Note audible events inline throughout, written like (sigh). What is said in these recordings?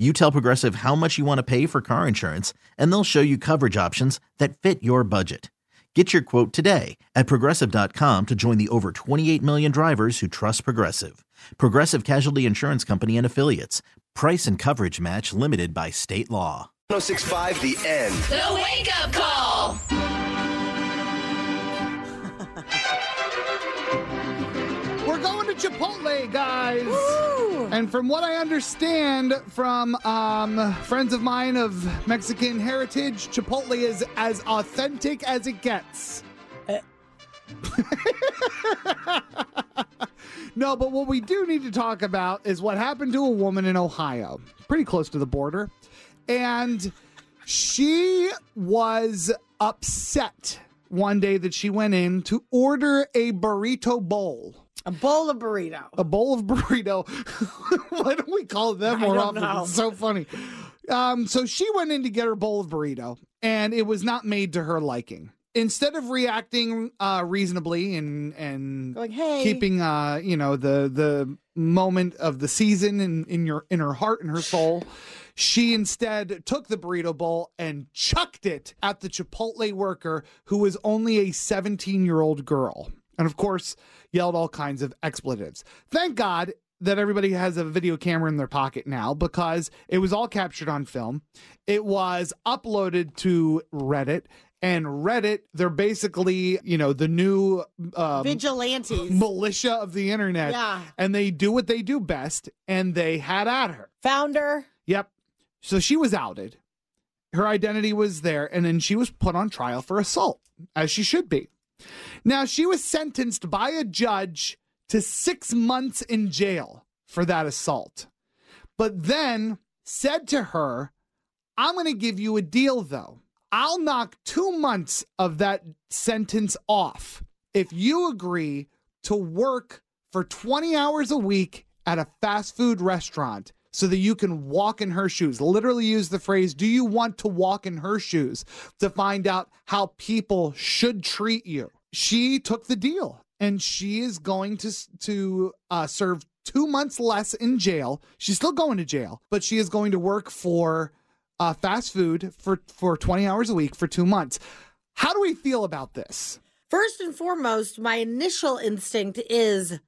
You tell Progressive how much you want to pay for car insurance, and they'll show you coverage options that fit your budget. Get your quote today at progressive.com to join the over 28 million drivers who trust Progressive. Progressive Casualty Insurance Company and Affiliates. Price and coverage match limited by state law. 1065 The End. The Wake Up Call. (laughs) We're going to Chipotle, guys. And from what I understand from um, friends of mine of Mexican heritage, Chipotle is as authentic as it gets. (laughs) no, but what we do need to talk about is what happened to a woman in Ohio, pretty close to the border. And she was upset one day that she went in to order a burrito bowl. A bowl of burrito. A bowl of burrito. (laughs) Why don't we call them more often? know. It's so funny. Um, so she went in to get her bowl of burrito, and it was not made to her liking. Instead of reacting uh, reasonably and and Going, hey. keeping uh, you know the the moment of the season in, in your in her heart and her soul, she instead took the burrito bowl and chucked it at the Chipotle worker who was only a 17 year old girl. And of course, yelled all kinds of expletives. Thank God that everybody has a video camera in their pocket now because it was all captured on film. It was uploaded to Reddit. And Reddit, they're basically, you know, the new um, Vigilantes. militia of the internet. Yeah. And they do what they do best. And they had at her. Founder. Yep. So she was outed. Her identity was there, and then she was put on trial for assault, as she should be. Now, she was sentenced by a judge to six months in jail for that assault, but then said to her, I'm going to give you a deal, though. I'll knock two months of that sentence off if you agree to work for 20 hours a week at a fast food restaurant so that you can walk in her shoes. Literally use the phrase, do you want to walk in her shoes to find out how people should treat you? She took the deal and she is going to to uh, serve 2 months less in jail. She's still going to jail, but she is going to work for uh, fast food for for 20 hours a week for 2 months. How do we feel about this? First and foremost, my initial instinct is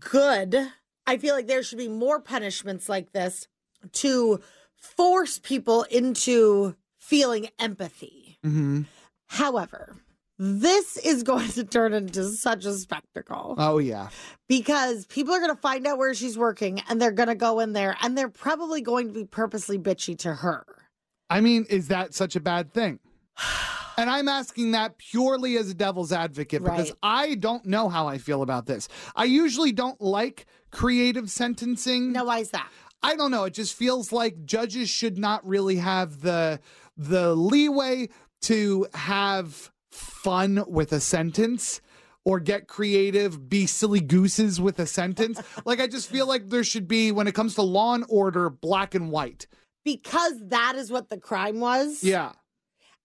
good. I feel like there should be more punishments like this to force people into feeling empathy. Mhm. However, this is going to turn into such a spectacle Oh yeah. because people are going to find out where she's working and they're going to go in there and they're probably going to be purposely bitchy to her. I mean, is that such a bad thing? (sighs) And I'm asking that purely as a devil's advocate because Right. I don't know how I feel about this. I usually don't like creative sentencing. Now, why is that? I don't know. It just feels like judges should not really have the the leeway to have fun with a sentence or get creative, be silly gooses with a sentence. (laughs) like I just feel like there should be when it comes to law and order, black and white. Because that is what the crime was. Yeah.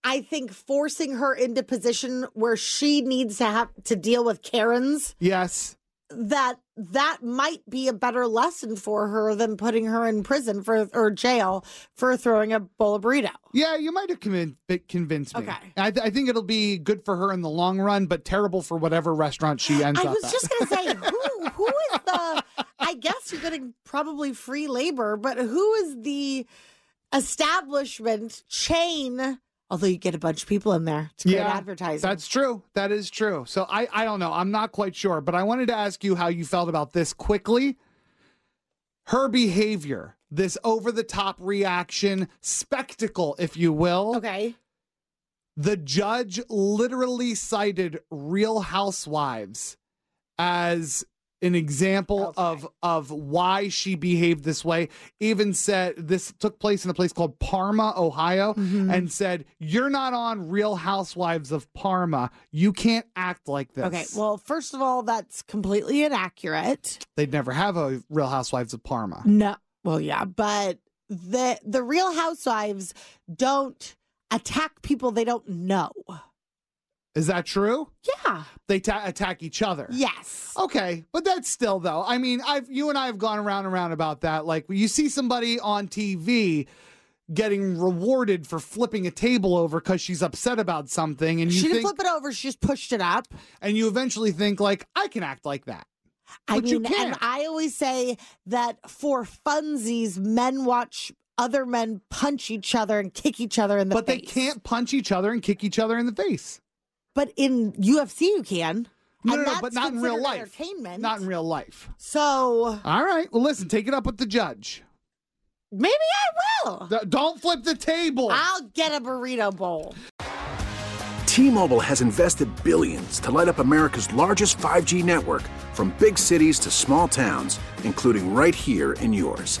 I think forcing her into position where she needs to have to deal with Karens Yes. That that might be a better lesson for her than putting her in prison for or jail for throwing a bowl of burrito. Yeah, you might have convinced, convinced me. Okay. I, th- I think it'll be good for her in the long run, but terrible for whatever restaurant she (gasps) ends I up was at. just gonna say who who is the (laughs) I guess you're getting probably free labor, but who is the establishment chain? Although you get a bunch of people in there, it's great advertising. That's true. That is true. So I, I don't know. I'm not quite sure, but I wanted to ask you how you felt about this quickly. her behavior, this over the top reaction, spectacle, if you will, Okay. the judge literally cited Real Housewives as an example Okay. of of why she behaved this way. Even said this took place in a place called Parma, Ohio, Mm-hmm. and said, "You're not on Real Housewives of Parma. You can't act like this." Okay. Well, first of all, that's completely inaccurate. they'd never have a Real Housewives of Parma. No. Well, yeah, but the the Real Housewives don't attack people they don't know. Is that true? Yeah. They ta- attack each other. Yes. Okay, but that's still though. I mean, I've you and I have gone around and around about that. Like you see somebody on TV getting rewarded for flipping a table over because she's upset about something, and you she didn't think, flip it over. She just pushed it up. and you eventually think like, I can act like that. I But you mean, and. I always say that for funsies, men watch other men punch each other and kick each other in the face. but they can't punch each other and kick each other in the face. But in UFC, you can. No, and no, no, but not in real life. Entertainment. Not in real life. So All right. Well, listen. Take it up with the judge. maybe I will. D- Don't flip the table. I'll get a burrito bowl. T-Mobile has invested billions to light up America's largest 5G network from big cities to small towns, including right here in yours.